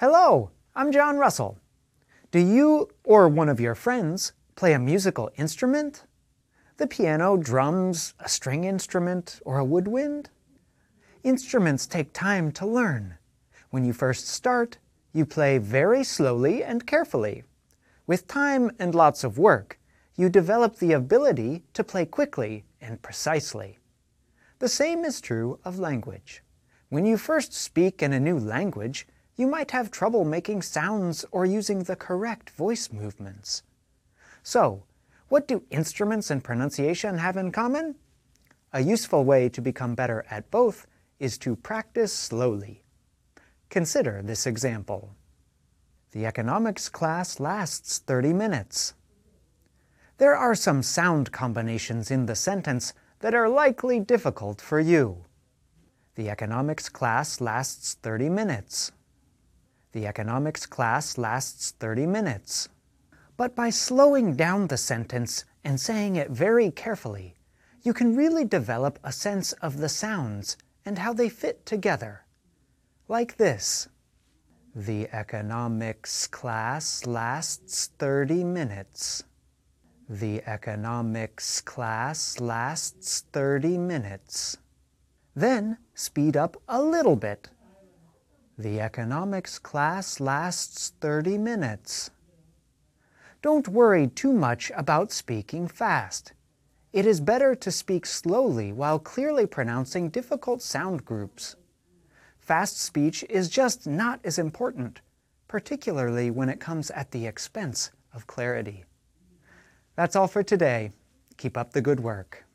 Hello, I'm John Russell. Do you or one of your friends play a musical instrument? The piano, drums, a string instrument, or a woodwind? Instruments take time to learn. When you first start, you play very slowly and carefully. With time and lots of work, you develop the ability to play quickly and precisely. The same is true of language. When you first speak in a new language, you might have trouble making sounds or using the correct voice movements. So, what do instruments and pronunciation have in common? A useful way to become better at both is to practice slowly. Consider this example. The economics class lasts 30 minutes. There are some sound combinations in the sentence that are likely difficult for you. The economics class lasts 30 minutes. The economics class lasts 30 minutes. But by slowing down the sentence and saying it very carefully, you can really develop a sense of the sounds and how they fit together. Like this. The economics class lasts 30 minutes. The economics class lasts 30 minutes. Then speed up a little bit. The economics class lasts 30 minutes. Don't worry too much about speaking fast. It is better to speak slowly while clearly pronouncing difficult sound groups. Fast speech is just not as important, particularly when it comes at the expense of clarity. That's all for today. Keep up the good work.